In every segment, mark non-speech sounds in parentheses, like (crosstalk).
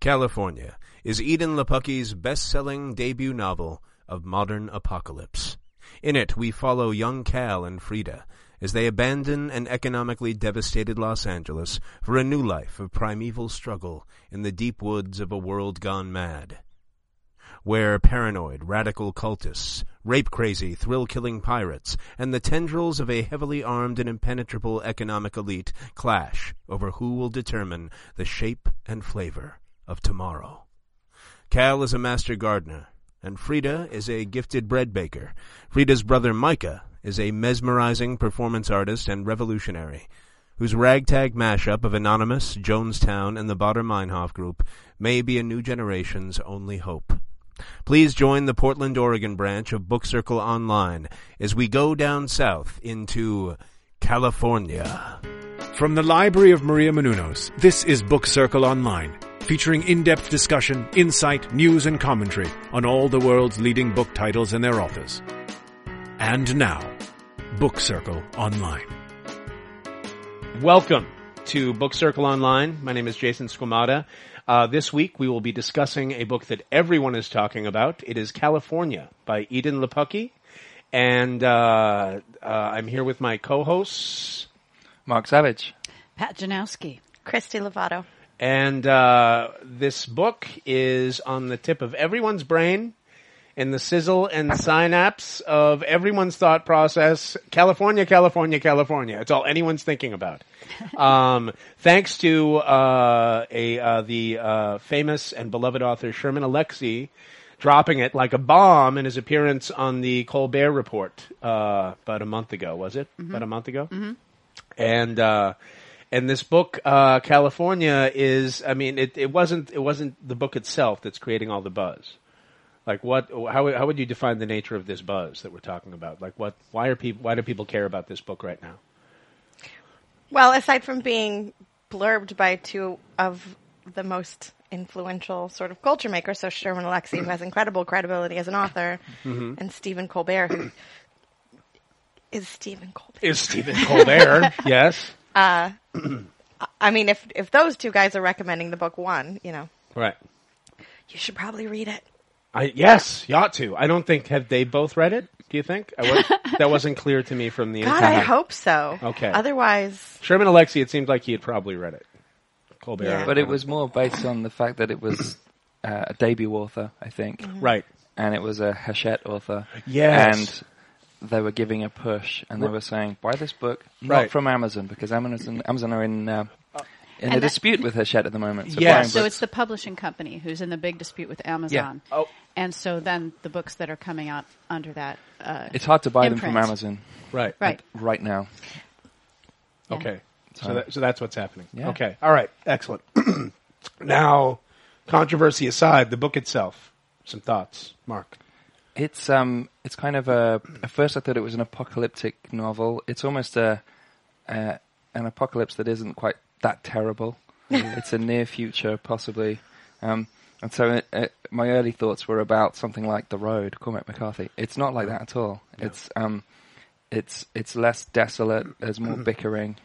California is Edan Lepucki's best-selling debut novel of modern apocalypse. In it, we follow young Cal and Frida as they abandon an economically devastated Los Angeles for a new life of primeval struggle in the deep woods of a world gone mad. Where paranoid, radical cultists, rape-crazy, thrill-killing pirates, and the tendrils of a heavily armed and impenetrable economic elite clash over who will determine the shape and flavor of tomorrow. Cal is a master gardener, and Frida is a gifted bread baker. Frida's brother Micah is a mesmerizing performance artist and revolutionary, whose ragtag mashup of Anonymous, Jonestown, and the Baader Meinhof Group may be a new generation's only hope. Please join the Portland, Oregon branch of Book Circle Online as we go down south into California. From the Library of Maria Menounos, this is Book Circle Online, featuring in-depth discussion, insight, news, and commentary on all the world's leading book titles and their authors. And now, Book Circle Online. Welcome to Book Circle Online. My name is Jason Squamata. Uh, this week we will be discussing a book that everyone is talking about. It is California by Edan Lepucki. And uh, uh, I'm here with my co-hosts. Mark Savage. Pat Janowski. Christy Lovato. And uh, this book is on the tip of everyone's brain, in the sizzle and synapse of everyone's thought process. California, California, California. It's all anyone's thinking about. (laughs) Um, thanks to uh, a uh, the uh, famous and beloved author Sherman Alexie dropping it like a bomb in his appearance on the Colbert Report uh, about a month ago. Was it about a month ago? Mm-hmm. And uh, and this book, uh, California, is I mean it, it wasn't it wasn't the book itself that's creating all the buzz. Like what? How how would you define the nature of this buzz that we're talking about? Like what? Why are people? Why do people care about this book right now? Well, aside from being blurbed by two of the most influential sort of culture makers, so Sherman Alexie, who has incredible credibility as an author, and Stephen Colbert, who is Stephen Colbert. Is Stephen Colbert? (laughs) yes. (clears throat) I mean, if if those two guys are recommending the book one, you know, Right. you should probably read it. I yes, you ought to. I don't think have they both read it. Do you think? I was, (laughs) that wasn't clear to me from the God, interview. I hope so. Okay. Otherwise, Sherman Alexie, it seemed like he had probably read it. Colbert, Yeah. But it was more based on the fact that it was uh, a debut author, I think, right. and it was a Hachette author. Yes. And they were giving a push, and they were saying, "Buy this book, not Right. from Amazon, because Amazon Amazon are in uh, in a that- dispute with Hachette at the moment. So Yes. buying So books- it's the publishing company who's in the big dispute with Amazon. Yeah. Oh. And so then the books that are coming out under that. Uh, it's hard to buy them from imprint. Amazon Right. right. right now. Yeah. Okay. So, So- that, so that's what's happening. Yeah. Okay. All right. Excellent. (clears throat) now, controversy aside, the book itself. Some thoughts, Mark. It's um, it's kind of a. At first, I thought it was an apocalyptic novel. It's almost a, an apocalypse that isn't quite that terrible. (laughs) it's a near future, possibly. Um, and so, it, it, my early thoughts were about something like The Road, Cormac McCarthy. It's not like that at all. It's um, it's it's less desolate. There's more (laughs) bickering.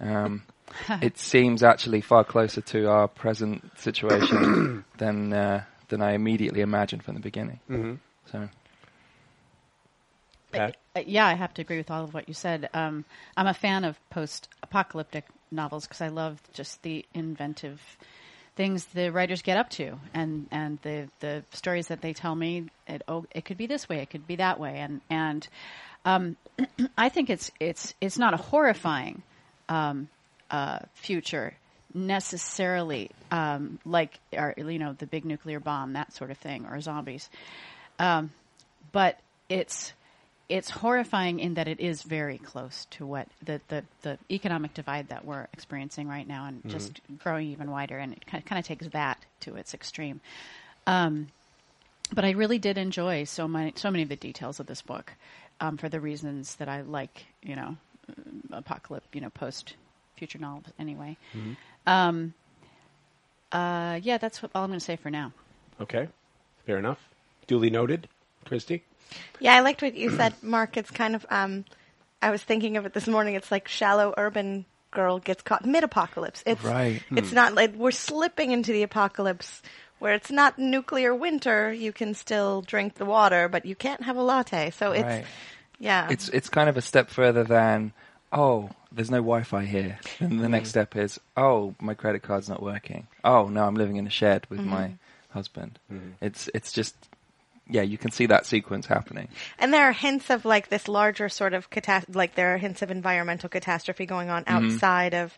Um, (laughs) it seems actually far closer to our present situation (coughs) than uh, than I immediately imagined from the beginning. Mm-hmm. So Pat? Uh, yeah, I have to agree with all of what you said. Um, I'm a fan of post-apocalyptic novels because I love just the inventive things the writers get up to, and and the the stories that they tell me. It oh, it could be this way, it could be that way, and and um, (clears throat) I think it's it's it's not a horrifying um, uh, future necessarily um, like or, you know the big nuclear bomb that sort of thing or zombies. Um, but it's it's horrifying in that it is very close to what the, the, the economic divide that we're experiencing right now and just growing even wider and it kind of takes that to its extreme. Um, but I really did enjoy so many so many of the details of this book um, for the reasons that I like you know apocalypse you know post future novels anyway um, uh, yeah that's what, all I'm going to say for now Okay. Fair enough. Duly noted. Christy? yeah, I liked what you said, Mark. It's kind of, um, I was thinking of it this morning. It's like shallow urban girl gets caught mid-apocalypse. It's Right. It's not like we're slipping into the apocalypse where it's not nuclear winter. You can still drink the water, but you can't have a latte. So it's Right. yeah. It's it's kind of a step further than oh, there's no Wi-Fi here. And the next mm. step is oh, my credit card's not working. Oh, no, I'm living in a shed with mm-hmm. my husband. Mm. It's it's just yeah, you can see that sequence happening. And there are hints of like this larger sort of catas- like there are hints of environmental catastrophe going on mm-hmm. outside of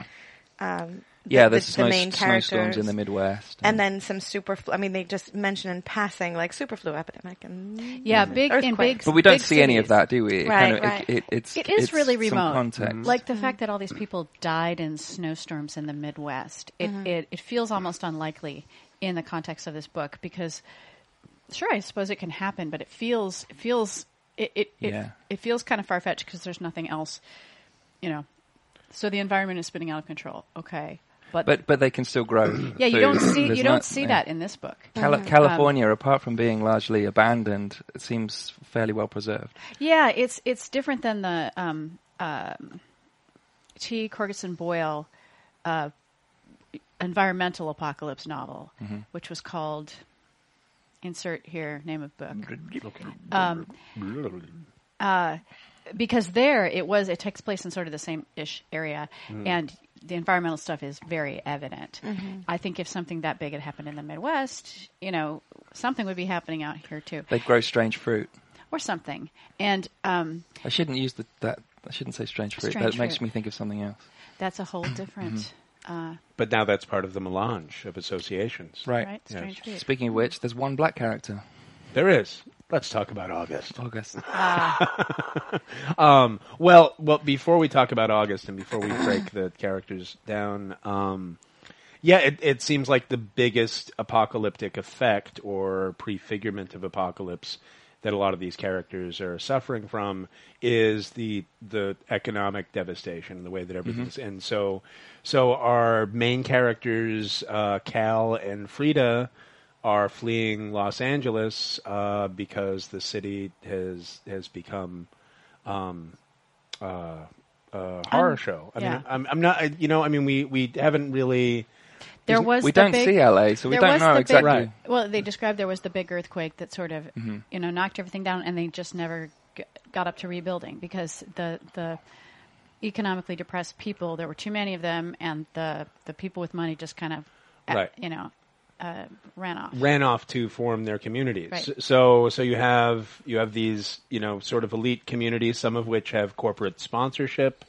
um, the, Yeah, the, there's the snow, main snowstorms characters. in the Midwest. and then some super. Flu- I mean, they just mention in passing like super flu epidemic and Yeah, big in big. Earthquakes. but we don't big see any of that, do we? It Right, kind of, right. It, it, it's It is it's really some remote. context. Like the fact that all these people died in snowstorms in the Midwest. It, it it feels almost unlikely in the context of this book because sure, I suppose it can happen, but it feels it feels it it it, it feels kind of far fetched because there's nothing else, you know. So the environment is spinning out of control. Okay, but, but but they can still grow. (clears throat) yeah, you food. don't see There's you don't not- see yeah. that in this book. Cali- California, apart from being largely abandoned, it seems fairly well preserved. Yeah, it's it's different than the um, um, T. Coraghessan Boyle uh, environmental apocalypse novel, which was called insert here name of book. Um, uh, because there it was it takes place in sort of the same ish area, and the environmental stuff is very evident. I think if something that big had happened in the Midwest, you know, something would be happening out here too, They grow strange fruit. or something. And um, I shouldn't use the, that. I shouldn't say strange fruit. Strange that makes me think of something else. that's a whole different. Uh, But now that's part of the melange of associations. Right. right? Yes. Fruit. Speaking of which, there's one black character, There is. Let's talk about August. August. (laughs) Um, well, well, before we talk about August and before we break the characters down, um, yeah, it, it seems like the biggest apocalyptic effect or prefigurement of apocalypse that a lot of these characters are suffering from is the the economic devastation, the way that everything's. And so, so our main characters, uh, Cal and Frida, are fleeing Los Angeles uh, because the city has has become um, uh, a horror Um, show. I yeah. mean, I'm, I'm not. I- You know, I mean, we we haven't really. There was we the don't big, see LA, so we don't know the exactly. Right. Well, they described there was the big earthquake that sort of Mm-hmm. you know knocked everything down, and they just never g- got up to rebuilding because the the economically depressed people there were too many of them, and the the people with money just kind of uh, Right. you know uh, ran off. ran off to form their communities. Right. So so you have you have these you know sort of elite communities, some of which have corporate sponsorship,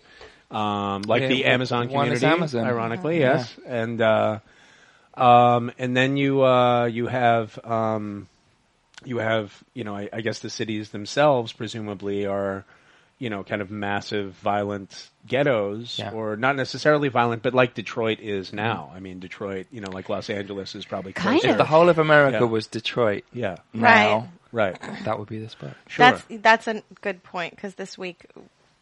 um, like Yeah, the one- Amazon one is community, Amazon. ironically, Yeah. yes, and uh, um, and then you uh, you have um, you have you know I, I guess the cities themselves presumably are you know kind of massive violent ghettos Yeah. or not necessarily violent but like Detroit is now I mean Detroit you know like Los Angeles is probably Kind closer. If the whole of America Yeah. was Detroit yeah now, right that would be this book. sure That's that's a good point because this week,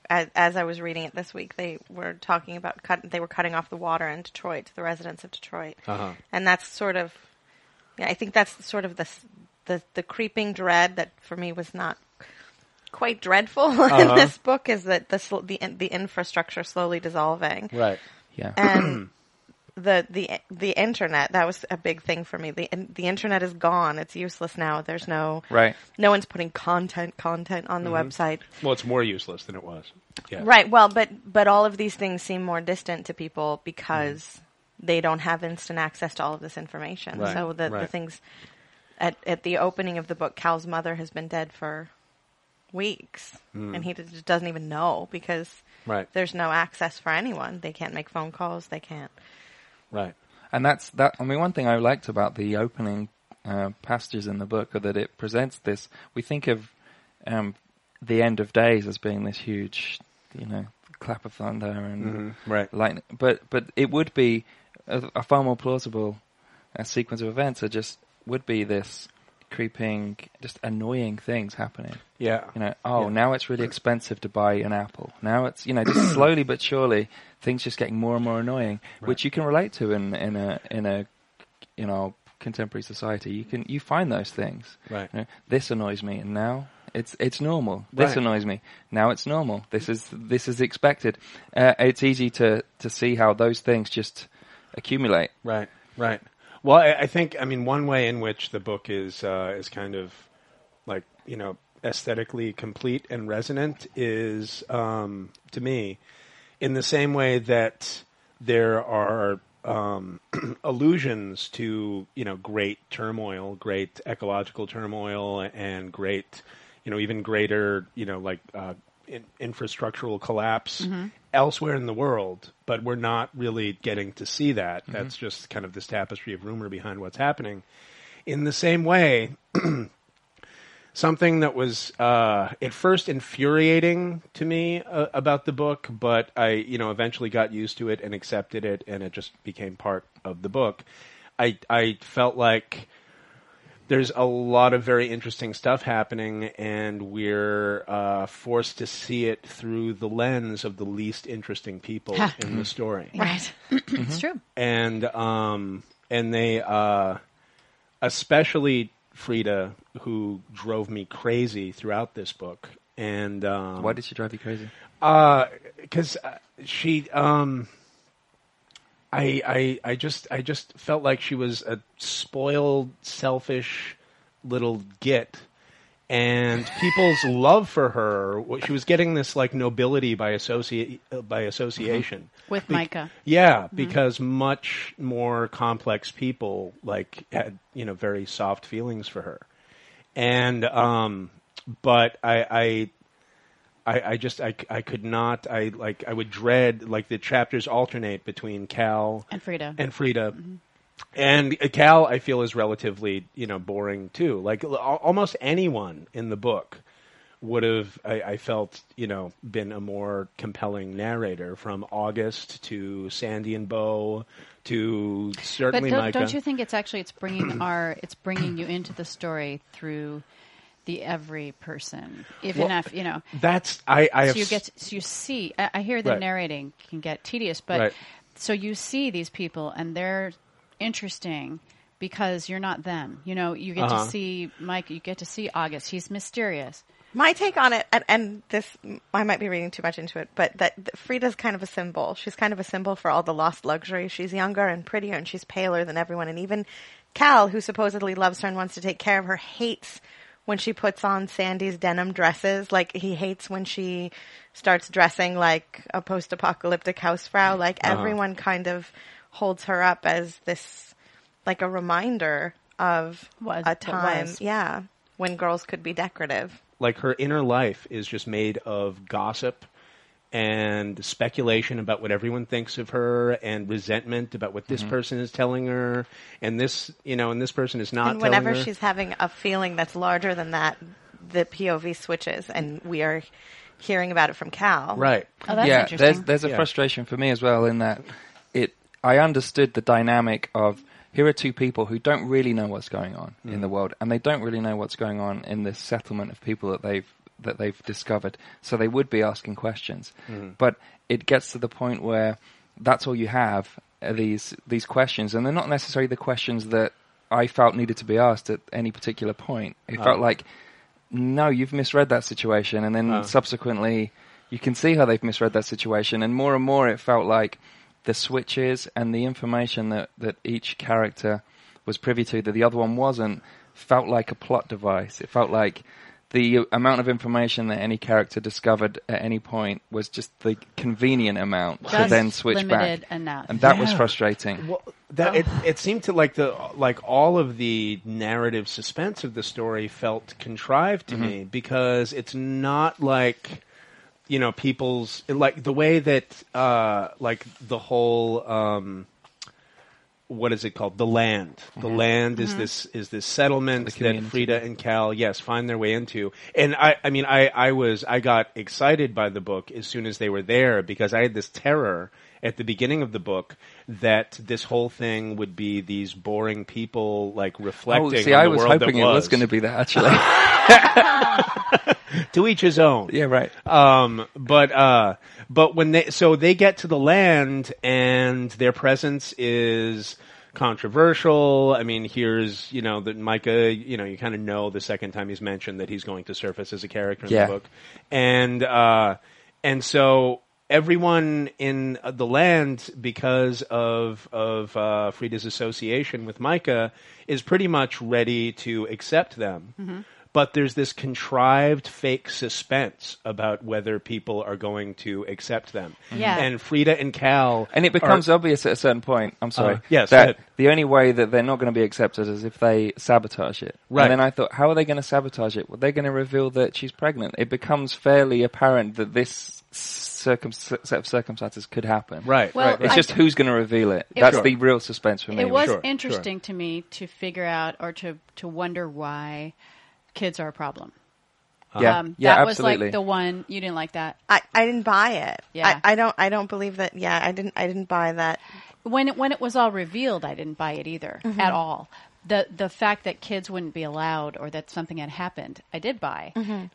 as, as I was reading it this week, they were talking about cut. They were cutting off the water in Detroit to the residents of Detroit, Uh-huh. and that's sort of, yeah, I think that's sort of the the the creeping dread that for me was not quite dreadful (laughs) in Uh-huh. this book is that the sl- the the infrastructure slowly dissolving right Yeah. and the the the internet that was a big thing for me. the The internet is gone; it's useless now. There's no right. no one's putting content content on the website. well it's more useless than it was yeah Right. Well, but but all of these things seem more distant to people because they don't have instant access to all of this information. Right, So the the things at at the opening of the book, Cal's mother has been dead for weeks, and he just doesn't even know because right there's no access for anyone. They can't make phone calls. They can't. right And that's that. I mean, one thing I liked about the opening uh, passages in the book are that it presents this. We think of um, the end of days as being this huge, you know, clap of thunder and Mhm, right lightning, but but it would be a, a far more plausible uh, sequence of events. It just would be this creeping, just annoying things happening. yeah You know, oh, Yeah. now it's really expensive to buy an apple. Now it's, you know, just (coughs) slowly but surely things just getting more and more annoying, which you can relate to in in a in a you know contemporary society. You can you find those things. Right. You know, this annoys me, and now It's it's normal. This Right. annoys me. Now it's normal. This is this is expected. Uh, it's easy to to see how those things just accumulate. Right, right. Well, I, I think I mean one way in which the book is uh, is kind of like you know aesthetically complete and resonant is um, to me in the same way that there are um, (clears throat) allusions to you know great turmoil, great ecological turmoil, and great you know even greater you know like uh, in, infrastructural collapse elsewhere in the world, but we're not really getting to see that. That's just kind of this tapestry of rumor behind what's happening. In the same way, (clears throat) something that was uh, at first infuriating to me uh, about the book, but I, you know, eventually got used to it and accepted it, and it just became part of the book. I I felt like there's a lot of very interesting stuff happening, and we're uh, forced to see it through the lens of the least interesting people in the story Right. (clears throat) It's true. and um, and they uh, especially Frida, who drove me crazy throughout this book, and um, Why did she drive you crazy? because uh, she um I, I I just I just felt like she was a spoiled, selfish little git, and people's (laughs) love for her. She was getting this like nobility by associate by association With Micah. Yeah, because much more complex people like had you know very soft feelings for her, and um, but I, I I, I just I, I could not I like I would dread like the chapters alternate between Cal And Frida. and Frida. And uh, Cal, I feel, is relatively, you know, boring too. Like al- almost anyone in the book would have, I, I felt, you know, been a more compelling narrator, from August to Sandy and Bo to but certainly don't, Micah. don't you think it's actually it's bringing our it's bringing you into the story through the every person, if Well, if you know. That's I. I have So you s- get so you see. I, I hear the Right. narrating can get tedious, but Right. so you see these people and they're interesting because you're not them. You know, you get Uh-huh. to see Mike. You get to see August. He's mysterious. My take on it, and, and this, I might be reading too much into it, but that, that Frida's kind of a symbol. She's kind of a symbol for all the lost luxury. She's younger and prettier, and she's paler than everyone. And even Cal, who supposedly loves her and wants to take care of her, hates when she puts on Sandy's denim dresses. Like, he hates when she starts dressing like a post-apocalyptic housefrau. Uh-huh. Like, everyone kind of holds her up as this, like a reminder of Was- a time, was. yeah, when girls could be decorative. like her inner life is just made of gossip and speculation about what everyone thinks of her and resentment about what this mm-hmm. person is telling her and this you know and this person is not and whenever telling her. she's having a feeling that's larger than that, the POV switches, and we are hearing about it from Cal. right Oh, that's yeah, interesting. there's there's a Yeah. frustration for me as well in that it. I understood the dynamic of here are two people who don't really know what's going on in mm. the world, and they don't really know what's going on in this settlement of people that they've that they've discovered. So they would be asking questions, mm-hmm. but it gets to the point where that's all you have are these these questions, and they're not necessarily the questions that I felt needed to be asked at any particular point. It felt oh. like no, you've misread that situation, and then Oh. subsequently you can see how they've misread that situation, and more and more it felt like the switches and the information that, that each character was privy to that the other one wasn't felt like a plot device. It felt like the amount of information that any character discovered at any point was just the convenient amount to then switch back, enough. and that was frustrating. well, that it, it seemed to like the like all of the narrative suspense of the story felt contrived to me because it's not like you know people's like the way that uh like the whole um what is it called? The land. The mm-hmm. land is mm-hmm. this is this settlement that frida and cal yes find their way into. And i i mean i i was i got excited by the book as soon as they were there because i had this terror at the beginning of the book that this whole thing would be these boring people like reflecting Oh, see, I the was world hoping that it was was going to be that actually. (laughs) to each his own yeah, right. um, but uh, but when they so they get to the land and their presence is controversial. I mean, here's you know that Micah. You know, you kind of know the second time he's mentioned that he's going to surface as a character in Yeah. the book, and uh, and so everyone in uh, the land, because of of uh, Frida's association with Micah, is pretty much ready to accept them. But there's this contrived fake suspense about whether people are going to accept them. Yeah. And Frida and Cal. And it becomes are- obvious at a certain point. I'm sorry. Uh, yes, that the only way that they're not going to be accepted is if they sabotage it. Right. And then I thought, how are they going to sabotage it? Well, they're going to reveal that she's pregnant. It becomes fairly apparent that this circum- set of circumstances could happen. Right. Well, right, It's right. just who's going to reveal it. It That's was- the real suspense for me. It was Sure, interesting to me to figure out or to to wonder why kids are a problem. Yeah, Um, yeah, that was like the one you didn't like that. I, I didn't buy it. Yeah. I, I don't I don't believe that. Yeah, I didn't I didn't buy that. When it when it was all revealed, I didn't buy it either Mm-hmm. at all. The the fact that kids wouldn't be allowed or that something had happened, I did buy,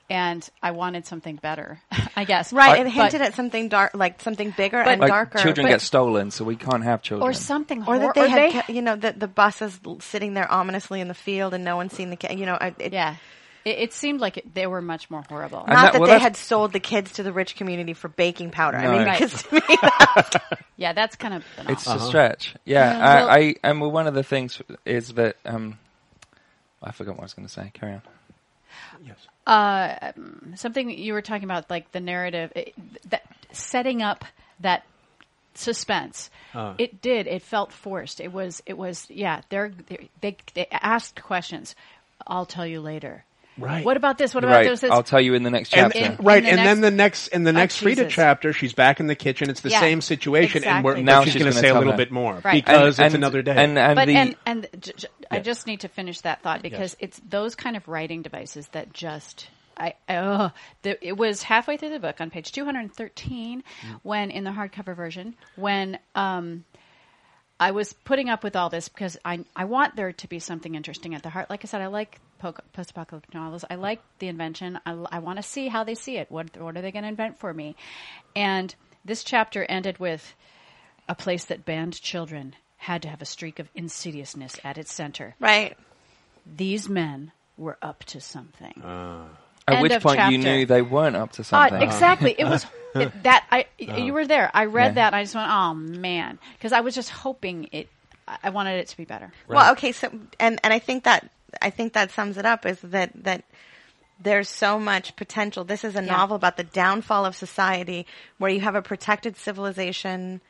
and I wanted something better. (laughs) I guess Mm-hmm. Right, But- it hinted but- at something dark, like something bigger But- and like darker. children but- get stolen, so we can't have children. or something, or that they had, they- kept, you know, that the bus is sitting there ominously in the field and no one's seen the kid. You know, I- it, yeah. It, it seemed like it, they were much more horrible. And Not that- that, well, they that's- had sold the kids to the rich community for baking powder. I No. mean, Right. because to me, that- (laughs) yeah, that's kind of banal. It's a stretch. Yeah, Yeah, I, well- I and well, one of the things is that um, I forgot what I was going to say. Carry on. yes. uh, something you were talking about, like the narrative, it, that setting up that suspense. Uh. It did. It felt forced. It was. It was. Yeah. They're, they're, they they asked questions. I'll tell you later. Right. What about this? What about right, this? this? I'll tell you in the next And, chapter. Right, the and then the next in the Oh, next Frida Jesus. chapter, she's back in the kitchen. It's the Yeah, same situation, and we're. Now she's she's going to say a little her. bit more Right. because And- it's and- another day. And, and but the, and and j- j- I Yes. just need to finish that thought because it's those kind of writing devices that just I oh the, it was halfway through the book on page 213 when in the hardcover version when um I was putting up with all this because I I want there to be something interesting at the heart. Like I said, I like po- post-apocalyptic novels. I like the invention. I, I want to see how they see it. What what are they going to invent for me? And this chapter ended with a place that banned children had to have a streak of insidiousness at its center. right? These men were up to something. at end which of point you knew they weren't up to Uh, something. exactly. It was (laughs) it, that I you were there. I read Yeah. that and I just went, "Oh man," because I was just hoping it I I wanted it to be better. Well, okay, so and and I think that I think that sums it up is that that there's so much potential. This is a Yeah. novel about the downfall of society where you have a protected civilization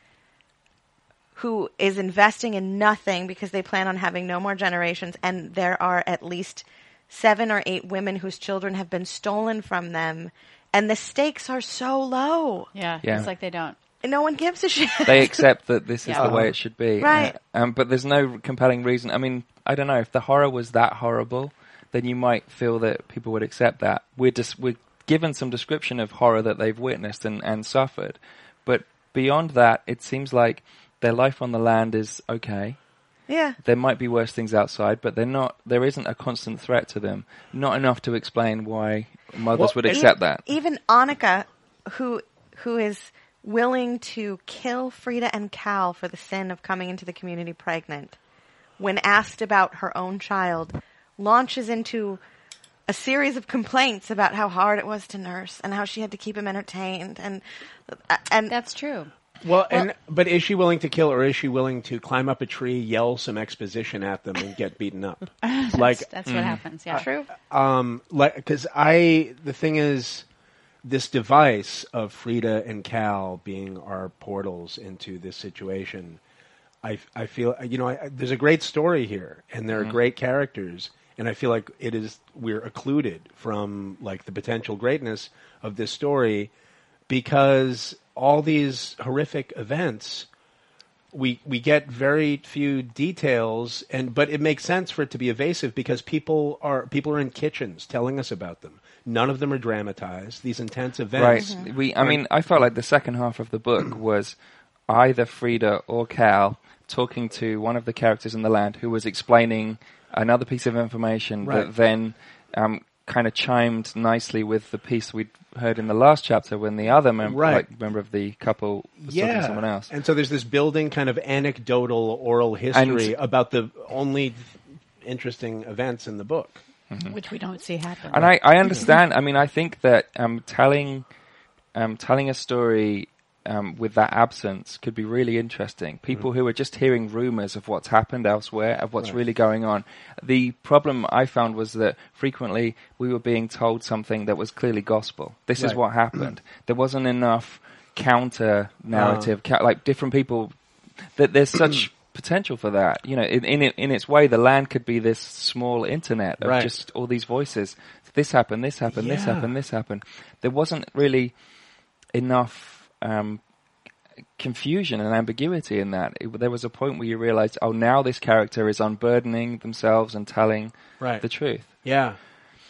who is investing in nothing because they plan on having no more generations and there are at least 7 or 8 women whose children have been stolen from them and the stakes are so low. Yeah, Yeah. it's like they don't. And no one gives a shit. they accept that this is Yeah. the way it should be. Right. Um, but there's no compelling reason. I mean, I don't know if the horror was that horrible, then you might feel that people would accept that. We're just we're given some description of horror that they've witnessed and, and suffered, but beyond that, it seems like their life on the land is okay. yeah. There might be worse things outside, but they're not. There isn't a constant threat to them. Not enough to explain why mothers Well, would and- accept that. Even Annika, who who is willing to kill Frida and Cal for the sin of coming into the community pregnant, when asked about her own child, launches into a series of complaints about how hard it was to nurse and how she had to keep him entertained and and That's true. well, and but is she willing to kill, or is she willing to climb up a tree, yell some exposition at them, and get beaten up? (laughs) like That's Mm-hmm. what happens. Yeah, true. um like because i the thing is this device of frida and cal being our portals into this situation i i feel you know I, there's a great story here and there are mm-hmm. great characters and i feel like it is we're occluded from like the potential greatness of this story because all these horrific events we we get very few details and but it makes sense for it to be evasive because people are people are in kitchens telling us about them none of them are dramatized these intense events Right. We. I mean, I felt like the second half of the book (clears throat) was either Frida or Cal talking to one of the characters in the land who was explaining another piece of information Right. that then um, kind of chimed nicely with the piece we'd heard in the last chapter when the other mem- Right. like, member of the couple was talking to someone else. And so there's this building kind of anecdotal oral history And- about the only interesting events in the book. Which we don't see happen. And I, I understand. I mean, I think that um, telling um, telling a story um, with that absence could be really interesting. People who are just hearing rumors of what's happened elsewhere, of what's really going on. The problem I found was that frequently we were being told something that was clearly gospel. This is what happened. (clears throat) there wasn't enough counter narrative, ca- like different people. That there's such (clears throat) potential for that. You know, in in, in its way, the land could be this small internet of Right. just all these voices. This happened. This happened. This happened. This happened. There wasn't really enough um, confusion and ambiguity in that. It, there was a point where you realized, oh, now this character is unburdening themselves and telling Right. the truth. Yeah.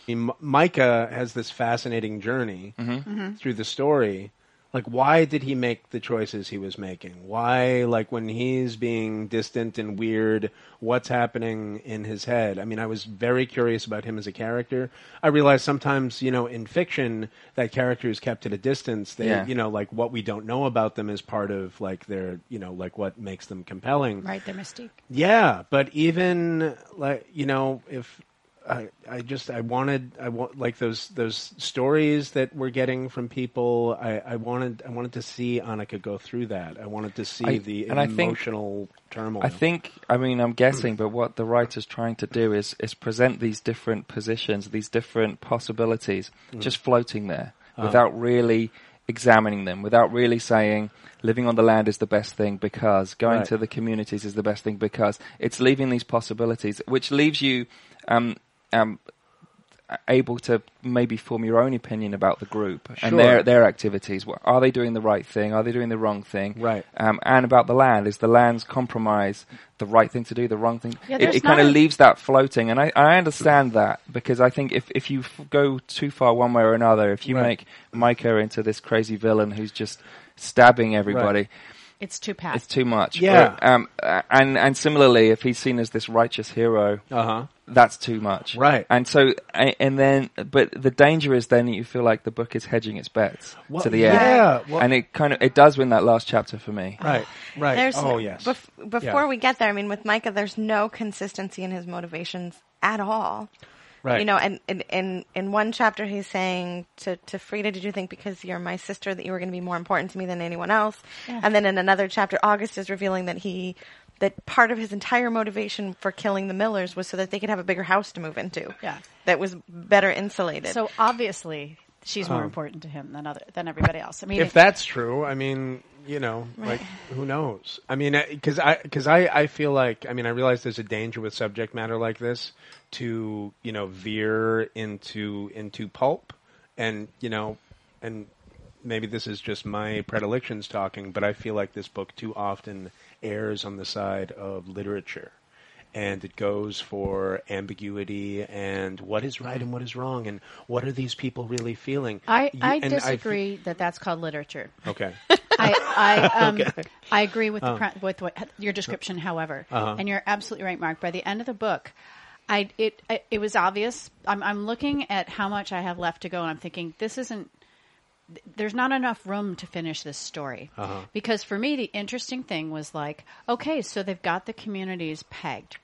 I mean, M- Micah has this fascinating journey through the story. Like, why did he make the choices he was making? Why, like, when he's being distant and weird, what's happening in his head? I mean, I was very curious about him as a character. I realized sometimes, you know, in fiction, that character is kept at a distance. They, Yeah. you know, like, what we don't know about them is part of, like, their, you know, like, what makes them compelling. right, their mystique. Yeah, but even like you know, if I I just I wanted I want like those those stories that we're getting from people. I, I wanted I wanted to see Annika go through that. I wanted to see I- the and I think- emotional turmoil. I think, I mean, I'm guessing, but what the writer's trying to do is, is present these different positions, these different possibilities, just floating there without really examining them, without really saying living on the land is the best thing because going Right. to the communities is the best thing because it's leaving these possibilities, which leaves you um, um, able to maybe form your own opinion about the group and their their activities. Wh- Are they doing the right thing? Are they doing the wrong thing? Right. Um, and about the land, is the land's compromise the right thing to do, the wrong thing? Yeah, it it kind of leaves that floating, and I, I understand that because I think if if you f- go too far one way or another, if you Right. make Micah into this crazy villain who's just stabbing everybody. It's too past. It's too much. Yeah. Or, um, uh, and and similarly, if he's seen as this righteous hero, uh huh. that's too much. Right. And so, and then, but the danger is then you feel like the book is hedging its bets Well, to the end. yeah, well- and it kind of it does win that last chapter for me. Right. Right. There's oh yes. bef- before Yeah. we get there, I mean, with Micah, there's no consistency in his motivations at all. Right. You know, and in, in in one chapter he's saying to to Frida, "Did you think because you're my sister that you were going to be more important to me than anyone else?" And then in another chapter, August is revealing that he that part of his entire motivation for killing the Millers was so that they could have a bigger house to move into. Yeah. that was better insulated. so obviously, she's more um, important to him than other than everybody else. I mean, if it- that's true, I mean, you know, like who knows? I mean, because I because I I feel like I mean I realize there's a danger with subject matter like this to you know veer into into pulp, and you know, and maybe this is just my predilections talking, but I feel like this book too often errs on the side of literature. And it goes for ambiguity and what is right and what is wrong and what are these people really feeling. I, You- I and fe- disagree that that's called literature. okay. (laughs) I I, (laughs) um, I agree with the pre- with what, your description. However, Uh-huh. and you're absolutely right, Mark. By the end of the book, I it it, it was obvious. I'm I'm looking at how much I have left to go, and I'm thinking this isn't. Th- There's not enough room to finish this story Uh-huh. because for me the interesting thing was like, okay, so they've got the communities pegged.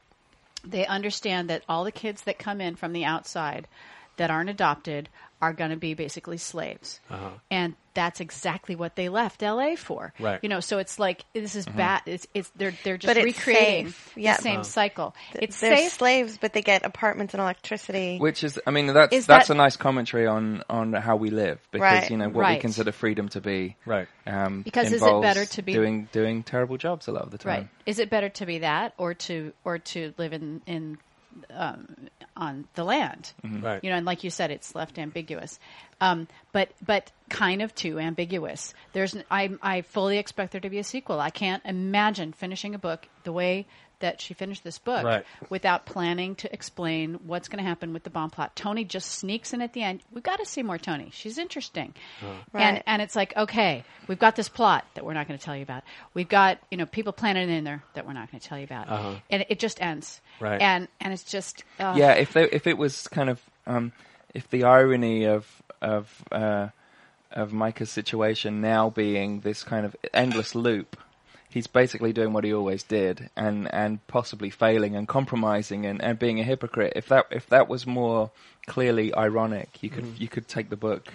They understand that all the kids that come in from the outside that aren't adopted are going to be basically slaves. Uh-huh. And that's exactly what they left LA for. Right. You know, so it's like this is bad. It's, it's they're they're just But it's recreating safe. Yeah. the same Uh. cycle. It's They're safe. slaves, but they get apartments and electricity. Which is, I mean, that's Is that's that- a nice commentary on on how we live because Right. you know what we consider freedom to be. Right. Um, Because is it better to be- doing doing terrible jobs a lot of the time? Right. Is it better to be that or to or to live in in um, on the land? Right. You know, and like you said, it's left ambiguous, um, but but kind of too ambiguous. There's n- I I fully expect there to be a sequel. I can't imagine finishing a book the way that she finished this book Right. without planning to explain what's going to happen with the bomb plot. Tony just sneaks in at the end. We've got to see more Tony. She's interesting, and Right. and it's like okay, we've got this plot that we're not going to tell you about. We've got you know people planted in there that we're not going to tell you about, and it just ends. Right. And and it's just uh, yeah, if they, if it was kind of um, if the irony of of uh, of Micah's situation now being this kind of endless loop, he's basically doing what he always did, and and possibly failing and compromising and, and being a hypocrite. If that if that was more clearly ironic, you could Mm-hmm. you could take the book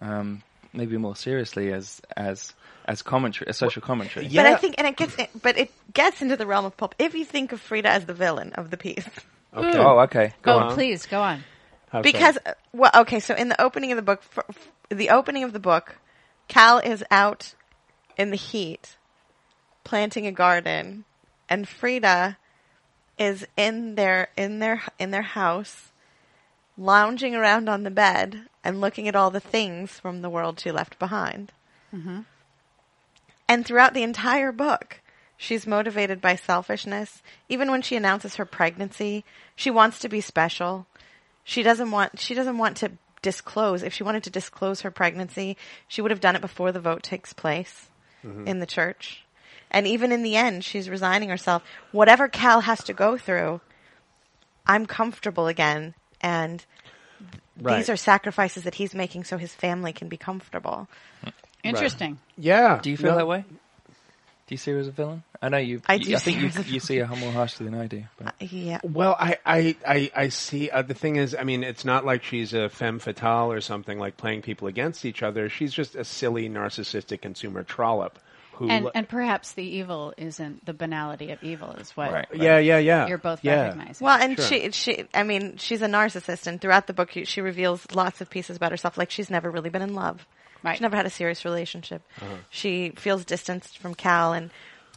um, maybe more seriously as as as commentary, a social commentary. But I think, and it gets, but it gets into the realm of pulp. If you think of Frida as the villain of the piece, (laughs) Okay. Oh, okay. Go oh, on. please go on. How because uh, well, okay, so in the opening of the book, f- f- the opening of the book, Cal is out in the heat planting a garden, and Frida is in their in their in their house, lounging around on the bed and looking at all the things from the world she left behind. Mm-hmm. And throughout the entire book, she's motivated by selfishness. Even when she announces her pregnancy, she wants to be special. She doesn't want she doesn't want to disclose. If she wanted to disclose her pregnancy, she would have done it before the vote takes place mm-hmm. in the church. And even in the end, she's resigning herself. Whatever Cal has to go through, I'm comfortable again and Right. these are sacrifices that he's making so his family can be comfortable. Interesting. yeah. Do you feel No. that way? Do you see her as a villain? I know you. I you- do I think see her you, as a you see her more harshly than I do. But. Yeah. Well, I, I, I, I see. Uh, the thing is, I mean, it's not like she's a femme fatale or something like playing people against each other. She's just a silly, narcissistic consumer trollop who. And and perhaps the evil isn't the banality of evil is what Right. yeah, yeah, yeah. you're both yeah. recognizing. Well, and Sure. she, she, I mean, she's a narcissist, and throughout the book, she reveals lots of pieces about herself. Like she's never really been in love. Right. She's never had a serious relationship. Uh-huh. She feels distanced from Cal, and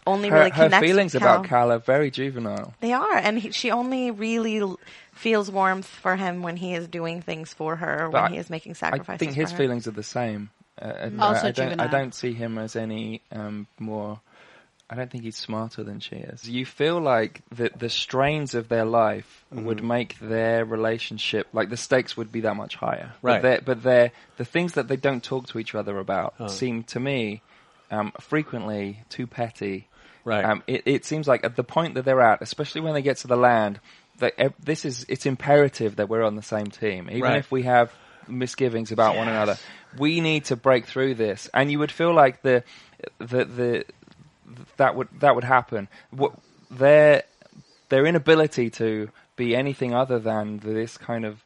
only Her, really her feelings with about Cal are very juvenile. They are, and he, she only really l- feels warmth for him when he is doing things for her, But when I- he is making sacrifices. I think his for her. feelings are the same. Uh, and Also I, I don't. I don't see him as any um, more. I don't think he's smarter than she is. You feel like the the strains of their life would Mm-hmm. make their relationship like the stakes would be that much higher. Right. But they're, but they're the things that they don't talk to each other about Uh. seem to me um, frequently too petty. Right. Um, it, it seems like at the point that they're at, especially when they get to the land, that ev- this is it's imperative that we're on the same team, even Right. if we have misgivings about one another. We need to break through this, and you would feel like the the the that would that would happen. What their their inability to be anything other than this kind of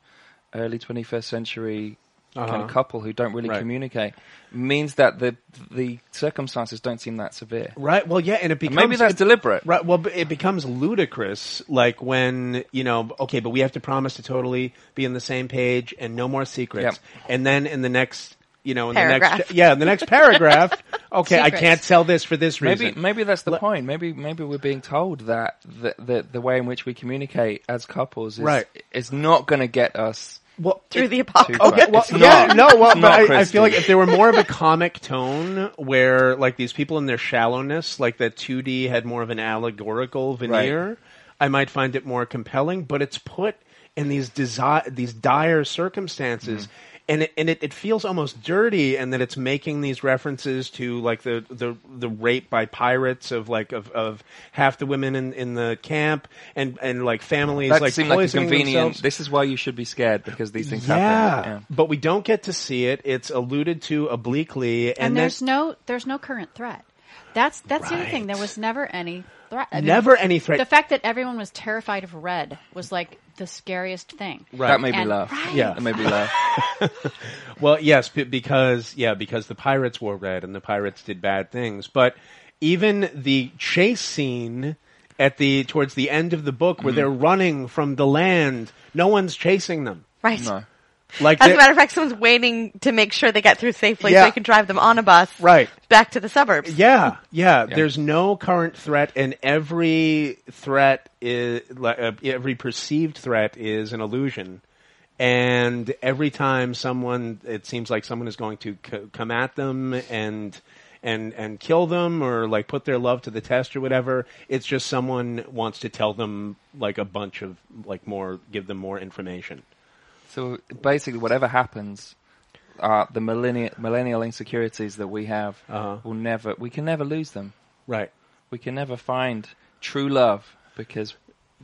early 21st century kind Uh-huh. of couple who don't really Right. communicate means that the the circumstances don't seem that severe. Right. Well, yeah, and it And becomes maybe that's it- deliberate. Right. Well, it becomes ludicrous, like when you know, okay, but we have to promise to totally be on the same page and no more secrets. Yep. And then in the next, you know, in the next, yeah, in the next paragraph, (laughs) okay, I can't sell this for this reason. Maybe maybe that's the Let- point. Maybe maybe we're being told that the the, the way in which we communicate as couples is Right. is not going to get us well, through the apocalypse. Okay, well, it's yeah, not. no, well, but I, I feel like if there were more of a comic tone, where like these people in their shallowness, like that 2D had more of an allegorical veneer, I might find it more compelling. But it's put in these desi- these dire circumstances. Mm-hmm. And it, and it, it feels almost dirty, and that it's making these references to like the, the, the rape by pirates of like of, of half the women in, in the camp, and, and like families that like seemed like convenient. themselves. This is why you should be scared because these things Yeah, happen. but we don't get to see it. It's alluded to obliquely, and, and then- there's no there's no current threat. That's that's the other thing. There was never any threat. I mean, never any threat. The fact that everyone was terrified of red was like the scariest thing. Right. That made me And- laugh. Right. Yeah. That made me laugh. (laughs) (laughs) Well, yes, b- because yeah, because the pirates wore red and the pirates did bad things. But even the chase scene at the towards the end of the book, Mm-hmm. where they're running from the land, no one's chasing them. Right. No. Like As a matter of fact, someone's waiting to make sure they get through safely Yeah. so they can drive them on a bus Right. back to the suburbs. Yeah, yeah, There's no current threat, and every threat is uh, every perceived threat is an illusion. And every time someone, it seems like someone is going to c- come at them and and and kill them or like put their love to the test or whatever. It's just someone wants to tell them like a bunch of like more, give them more information. So basically, whatever happens, uh, the millennial, millennial insecurities that we have Uh-huh. will never. We can never lose them. Right. We can never find true love because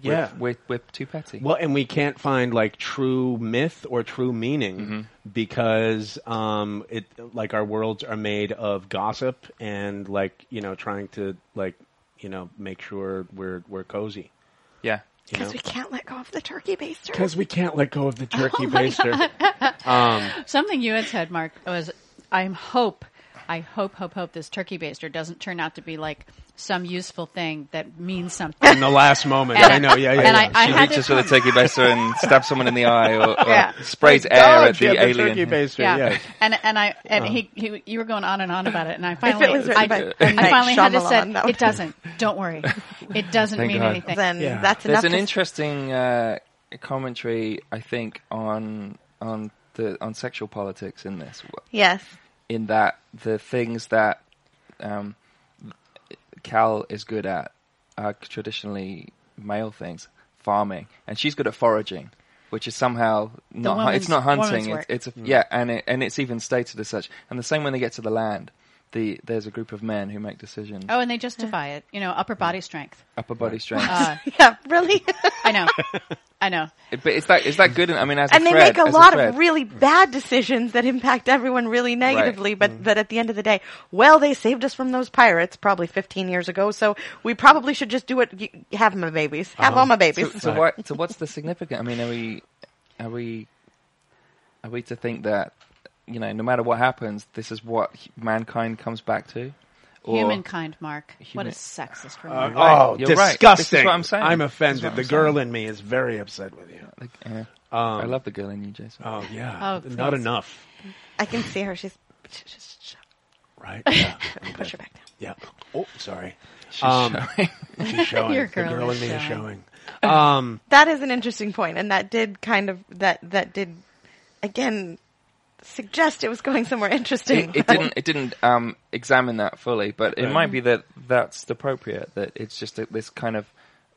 We're- Yeah. we're, we're too petty. Well, and we can't find like true myth or true meaning Mm-hmm. because um, it like our worlds are made of gossip and like you know trying to like you know make sure we're we're cozy. yeah. You know? Because we can't let go of the turkey baster. Because we can't let go of the (laughs) Oh turkey baster. Um, Something you had said, Mark, was I hope, I hope, hope, hope this turkey baster doesn't turn out to be like some useful thing that means something. In the last moment, And- I know. Yeah, yeah. and yeah. I- I She had reaches to- with a turkey baster and (laughs) stabs someone in the eye or, or Yeah. sprays My air God, at she the alien. turkey baster. Yeah, yes. and and I and he, he you were going on and on about it, and I finally was written I, by I M. Night finally had to Shyamalan, say that it doesn't. Don't worry, it doesn't Thank mean God. anything. then Yeah. that's There's enough. an interesting uh, commentary, I think, on on the on sexual politics in this. yes. In that the things that um, Cal is good at are traditionally male things, farming, and she's good at foraging, which is somehow not hu- it's not hunting. It's, it's a, yeah, and it, and it's even stated as such. And the same when they get to the land. The, there's a group of men who make decisions. Oh, and they justify it. You know, upper body strength. Upper body strength. Uh, (laughs) Yeah, really. I know, I know. but is that is that good? I mean, as and a they thread, make a lot thread. of really bad decisions that impact everyone really negatively. But but at the end of the day, well, they saved us from those pirates probably 15 years ago, so we probably should just do it. y- Have my babies. Have all my babies. So, so what? So what's the significance? I mean, are we, are we, are we to think that you know, no matter what happens, this is what mankind comes back to? Or- Humankind, Mark. What a sexist Uh, remark. oh, You're right. disgusting! This is what I'm saying. I'm offended. I'm the girl in me is very upset with you. Like, yeah. Um, I love the girl in you, Jason. Oh yeah, Oh, not please. enough, I can see her. She's just, just right? (laughs) Yeah, push her back down. yeah. Oh, sorry. She's um, showing. She's showing. (laughs) Your the girl girl in me is showing. showing. Um, (laughs) That is an interesting point, and that did kind of that that did again suggest it was going somewhere interesting. it, it didn't. It didn't um, examine that fully, but it Right. might be that that's appropriate. That it's just a, this kind of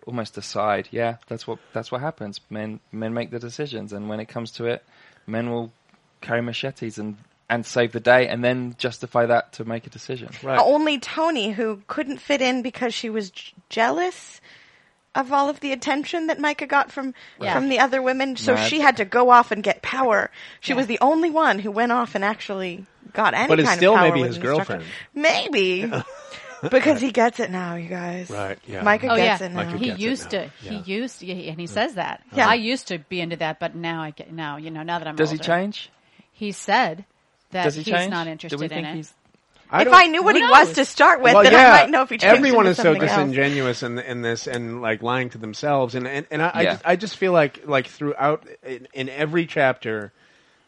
almost aside. Yeah, that's what that's what happens. Men men make the decisions, and when it comes to it, men will carry machetes and and save the day, and then justify that to make a decision. right. Only Tony, who couldn't fit in because she was j- jealous of all of the attention that Micah got from Yeah. from the other women, so Mad. she had to go off and get power. She Yeah. was the only one who went off and actually got any But it's kind still of power maybe his girlfriend. Maybe. (laughs) because he gets it now, you guys. Right, yeah. Micah Oh gets yeah, it now. Micah he used to. Yeah. He used, yeah, and he says that. Yeah. I used to be into that, but now I get now. You know, now that I'm Does he change? He said that Does he he's change? not Do interested we in think it. He's I if I knew what Who he was to start with, well, then yeah, I might know if he changed everyone into is so something else. disingenuous in, in this and like lying to themselves, and and, and I, I, just, I just feel like like throughout in, in every chapter,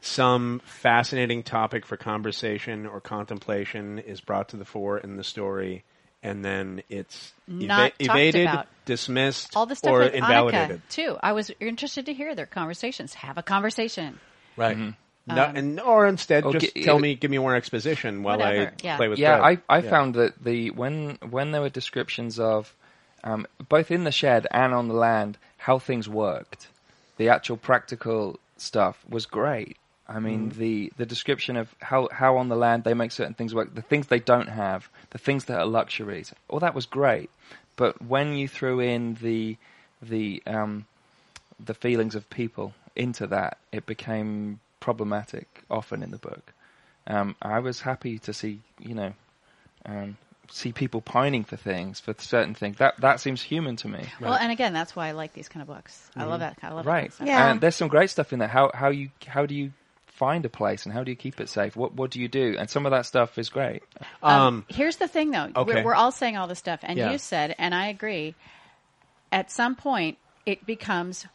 some fascinating topic for conversation or contemplation is brought to the fore in the story, and then it's eva- Not evaded, about. dismissed, All the stuff or with invalidated. Annika too. I was interested to hear their conversations. Have a conversation. Right. Mm-hmm. No, and or instead, Oh, just gi- tell me, give me more exposition while I yeah. play with. yeah, Fred. I, I Yeah. found that the when when there were descriptions of um, both in the shed and on the land how things worked, the actual practical stuff was great. I mean, the the description of how how on the land they make certain things work, the things they don't have, the things that are luxuries, all that was great. But when you threw in the the um, the feelings of people into that, it became problematic often in the book. Um, I was happy to see, you know, um, see people pining for things, for certain things. That that seems human to me. Well, and again, that's why I like these kind of books. I love that. I love that kind Right. of stuff. Yeah. And there's some great stuff in there. How how you how do you find a place and how do you keep it safe? What what do you do? And some of that stuff is great. Um, Here's the thing, though. Okay. We're, we're all saying all this stuff, and Yeah. you said, and I agree. At some point, it becomes.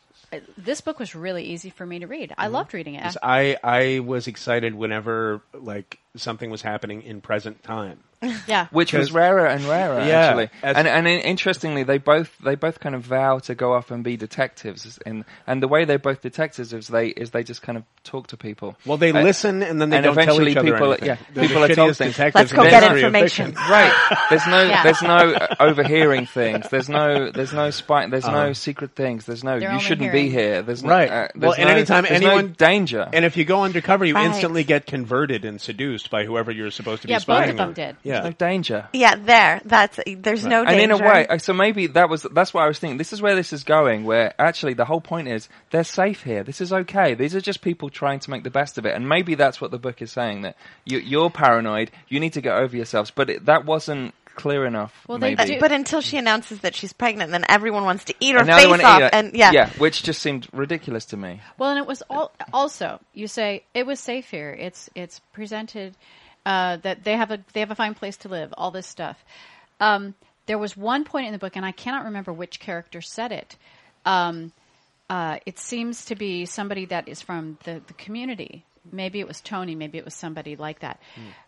This book was really easy for me to read. I mm-hmm. loved reading it. I I was excited whenever like something was happening in present time. (laughs) yeah, which was rarer and rarer Yeah, actually. as- And and interestingly, they both they both kind of vow to go off and be detectives, and and the way they're both detectives is they is they just kind of talk to people. Well, they Uh, listen and then they and don't tell eventually each other people- anything. yeah, They're people the are told things. detectives Let's go get information. (laughs) Right. There's no Yeah. there's no uh, overhearing things. There's no there's no spy. There's no Uh-huh. secret things. There's no They're you shouldn't hearing- be here. There's no, Right. Uh, Well, there's and no, anytime there's no anyone- danger. And if you go undercover, you Right. instantly get converted and seduced exposed by whoever you're supposed to be Yeah, both spying of them on. did. Yeah. no danger. Yeah, there. That's there's no and in a way, uh, so maybe that was that's what I was thinking. This is where this is going. Where actually the whole point is they're safe here. This is okay. These are just people trying to make the best of it. And maybe that's what the book is saying that you, you're paranoid. You need to get over yourselves. But it, that wasn't clear enough. Well, they maybe. do- but until she announces that she's pregnant, then everyone wants to eat her And face off. eat it. And yeah, yeah, which just seemed ridiculous to me. Well, and it was all, also you say it was safe here. It's it's presented uh, that they have a they have a fine place to live. All this stuff. Um, there was one point in the book, and I cannot remember which character said it. Um, uh, it seems to be somebody that is from the, the community. Maybe it was Tony. Maybe it was somebody like that,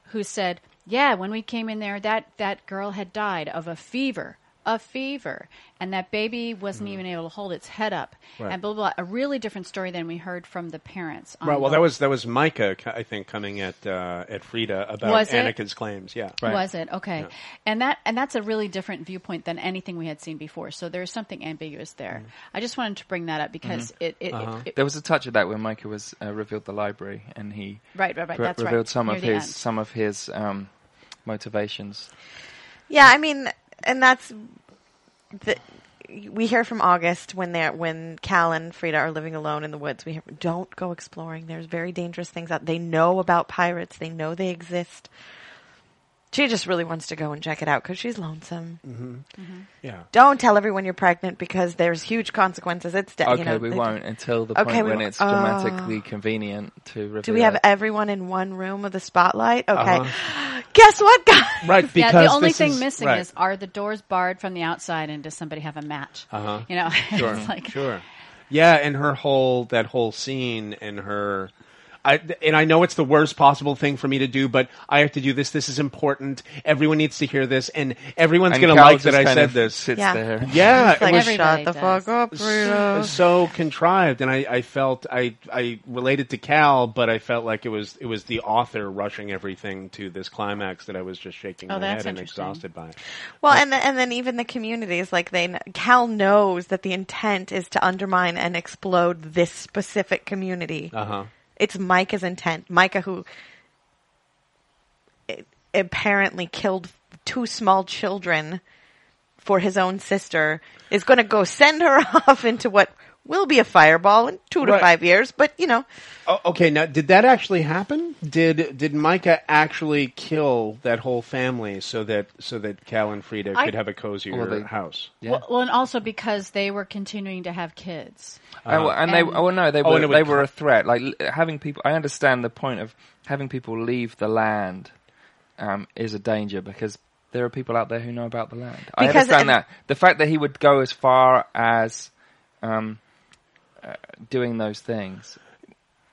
who said, "Yeah, when we came in there, that that girl had died of a fever." A fever, and that baby wasn't even able to hold its head up, Right. and blah, blah blah. A really different story than we heard from the parents. on Right. Well, that was that was Micah, I think, coming at uh, at Frida about Was it? Claims. Yeah. Was it okay? Yeah. And that and that's a really different viewpoint than anything we had seen before. So there's something ambiguous there. I just wanted to bring that up because it, it, Uh-huh. it, it There was a touch of that when Micah was uh, revealed the library and he right, right, right. re- That's right. revealed some Near of his end. some of his um, motivations. Yeah, I mean, and that's the. We hear from August when they're when Cal and Frida are living alone in the woods. We hear, don't go exploring. There's very dangerous things out. They know about pirates. They know they exist. She just really wants to go and check it out because she's lonesome. Yeah. Don't tell everyone you're pregnant because there's huge consequences. It's de- Okay, you know, we won't until the Okay, point when won't- it's dramatically convenient to reveal. Do we have it. everyone in one room with a spotlight? Okay. Uh-huh. (gasps) Guess what, guys? Right. Because yeah, the only this thing is- missing right. is are the doors barred from the outside and does somebody have a match? Uh-huh. You know, (laughs) Sure. it's like sure. Yeah, and her whole that whole scene and her. I, and I know it's the worst possible thing for me to do, but I have to do this. This is important. Everyone needs to hear this, and everyone's going to like that I said this. Sits Yeah. there. Yeah, It's like, it was Everybody shut the fuck up, Frida. so contrived, and I, I felt I I related to Cal, but I felt like it was it was the author rushing everything to this climax that I was just shaking Oh, my head and exhausted by. Well, and the, and then even the communities, like they, Cal knows that the intent is to undermine and explode this specific community. Uh huh. It's Micah's intent. Micah, who apparently killed two small children for his own sister, is going to go send her (laughs) off into what will be a fireball in two to Right. five years. But you know, Oh, okay, now did that actually happen? Did did Micah actually kill that whole family so that so that Cal and Frida I- could have a cozier Well, they- house? Yeah. well, well, and also because they were continuing to have kids. Oh, well, and, they, oh no, they Oh, were and it would they were co- a threat. Like having people, I understand the point of having people leave the land um, is a danger because there are people out there who know about the land. I understand that. The fact that he would go as far as um, uh, doing those things,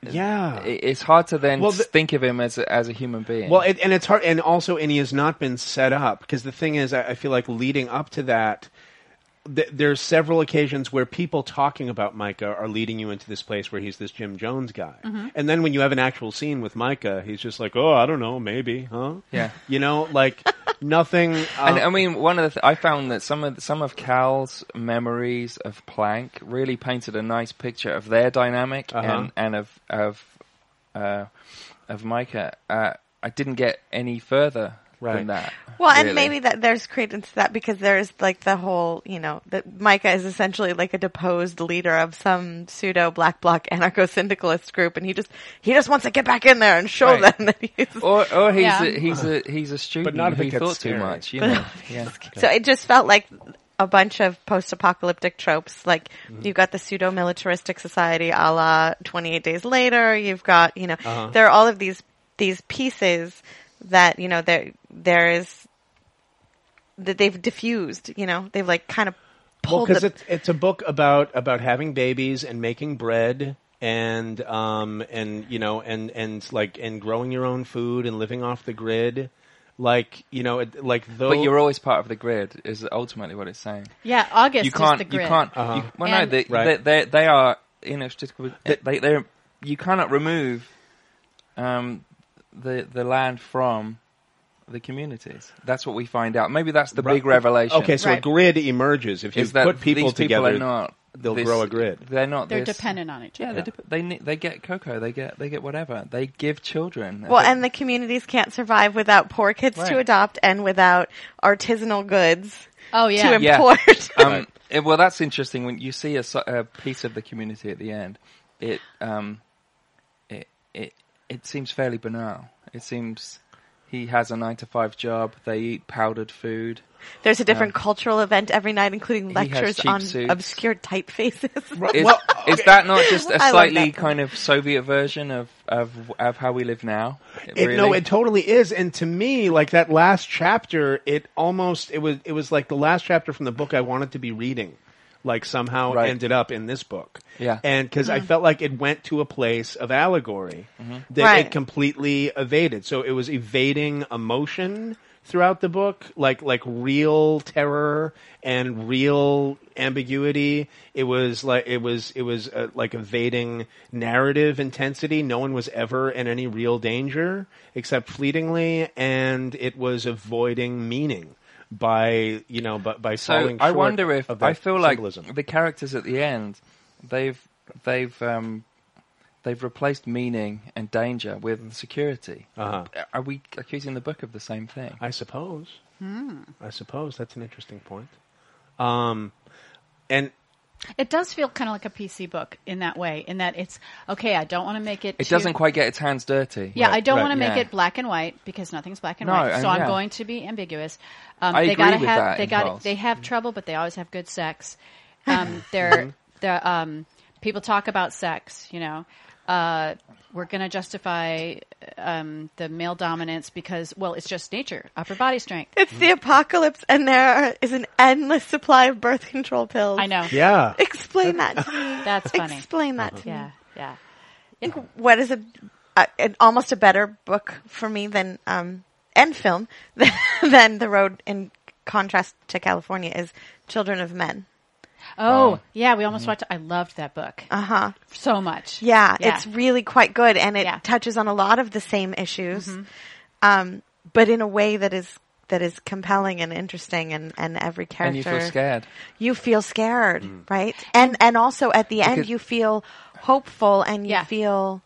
Yeah. it's hard to then Well, the- think of him as a, as a human being. Well, it, and it's hard, and also, and he has not been set up because the thing is, I, I feel like leading up to that, th- there's several occasions where people talking about Micah are leading you into this place where he's this Jim Jones guy, Mm-hmm. and then when you have an actual scene with Micah, he's just like, oh, I don't know, maybe, huh? Yeah. you know, like (laughs) nothing. And uh, I mean, one of the th- I found that some of some of Cal's memories of Plank really painted a nice picture of their dynamic Uh-huh. and and of of uh, of Micah. Uh, I didn't get any further Right. than that. Well, and maybe that there's credence to that because there's like the whole, you know, that Micah is essentially like a deposed leader of some pseudo black bloc anarcho syndicalist group, and he just he just wants to get back in there and show Right. them that he's. (laughs) Or, or he's Yeah. a, he's a he's a student not if it who gets thought too much. You (laughs) know, (laughs) yeah. So it just felt like a bunch of post-apocalyptic tropes. Like Mm-hmm. you've got the pseudo-militaristic society, a la Twenty Eight Days Later. You've got, you know, Uh-huh. there are all of these these pieces that you know there there is that they've diffused. You know, they've like kind of pulled because the, it's it's a book about about having babies and making bread and um and you know and and like and growing your own food and living off the grid, like you know it, like those. But you're always part of the grid. Is ultimately what it's saying. Yeah, August you can't. is the You can't. Uh-huh. You, well, no, they, Right. they, they, they are inextricable. They, they're. You cannot remove um, the the land from the communities. That's what we find out. Maybe that's the big revelation. Okay, so a grid emerges if you is put people together. people not they'll this- grow a grid. They're not. They're this- dependent on each Yeah, other. they they ne- they get cocoa. They get they get whatever. They give children. Well, and the communities can't survive without poor kids to adopt and without artisanal goods Oh yeah. to Yeah. (laughs) um, it- well, that's interesting. When you see a, a piece of the community at the end, it um, it it it seems fairly banal. It seems he has a nine to five job. They eat powdered food. There's a um, different cultural event every night, including lectures on suits. obscure typefaces. Is, Well, is that not just a slightly kind of Soviet version of of, of how we live now? It. No, it totally is. And to me, like that last chapter, it almost it was it was like the last chapter from the book I wanted to be reading. Like somehow Right. ended up in this book. Yeah. And because I felt like it went to a place of allegory Mm-hmm. that Right. it completely evaded. So it was evading emotion throughout the book, like like real terror and real ambiguity. It was like it was it was uh, like evading narrative intensity. No one was ever in any real danger except fleetingly, and it was avoiding meaning by you know by, by So I wonder if I feel like the characters at the end, they've they've um, they've replaced meaning and danger with security. Uh-huh. Are we accusing the book of the same thing? I suppose. Hmm. I suppose that's an interesting point. Um, and It does feel kind of like a PC book in that way, in that it's okay. I don't want to make it. It too- doesn't quite get its hands dirty. Yeah, Right, I don't right, want to make yeah. it black and white because nothing's black and No, white. and So I'm yeah. going to be ambiguous. Um, I they agree gotta with have. that they got. They have trouble, but they always have good sex. Um, (laughs) they're the um, people talk about sex. You know, uh, we're going to justify um, the male dominance because well, it's just nature, upper body strength. It's the apocalypse, and there is an endless supply of birth control pills. I know. yeah, Explain that to me. (laughs) That's funny. Explain that to me. Yeah, yeah. what is a, a an, almost a better book for me than um and film (laughs) than, than the road in contrast to California is Children of Men. Oh, yeah. We almost watched. I loved that book Uh huh. so much. Yeah, Yeah. it's really quite good, and it Yeah. touches on a lot of the same issues, um, but in a way that is that is compelling and interesting, and, and every character And you feel scared. you feel scared, right? And and also at the end you feel hopeful, and you Yeah. feel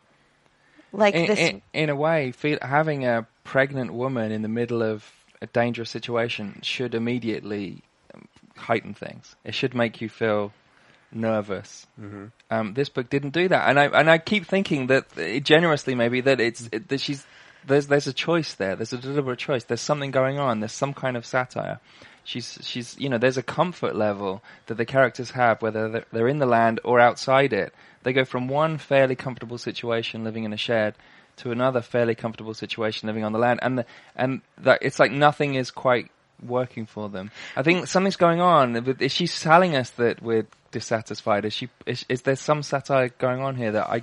like In, this. in, in a way, feel, having a pregnant woman in the middle of a dangerous situation should immediately heighten things. It should make you feel nervous. Mm-hmm. Um, this book didn't do that, and I and I keep thinking that uh, generously maybe that it's it, that she's there's there's a choice there. There's a deliberate choice. There's something going on. There's some kind of satire. She's she's you know there's a comfort level that the characters have whether they're, they're in the land or outside it. They go from one fairly comfortable situation living in a shed to another fairly comfortable situation living on the land, and the, and that it's like nothing is quite working for them. I think something's going on. With- Is she telling us that we're dissatisfied? Is she? Is, is there some satire going on here that I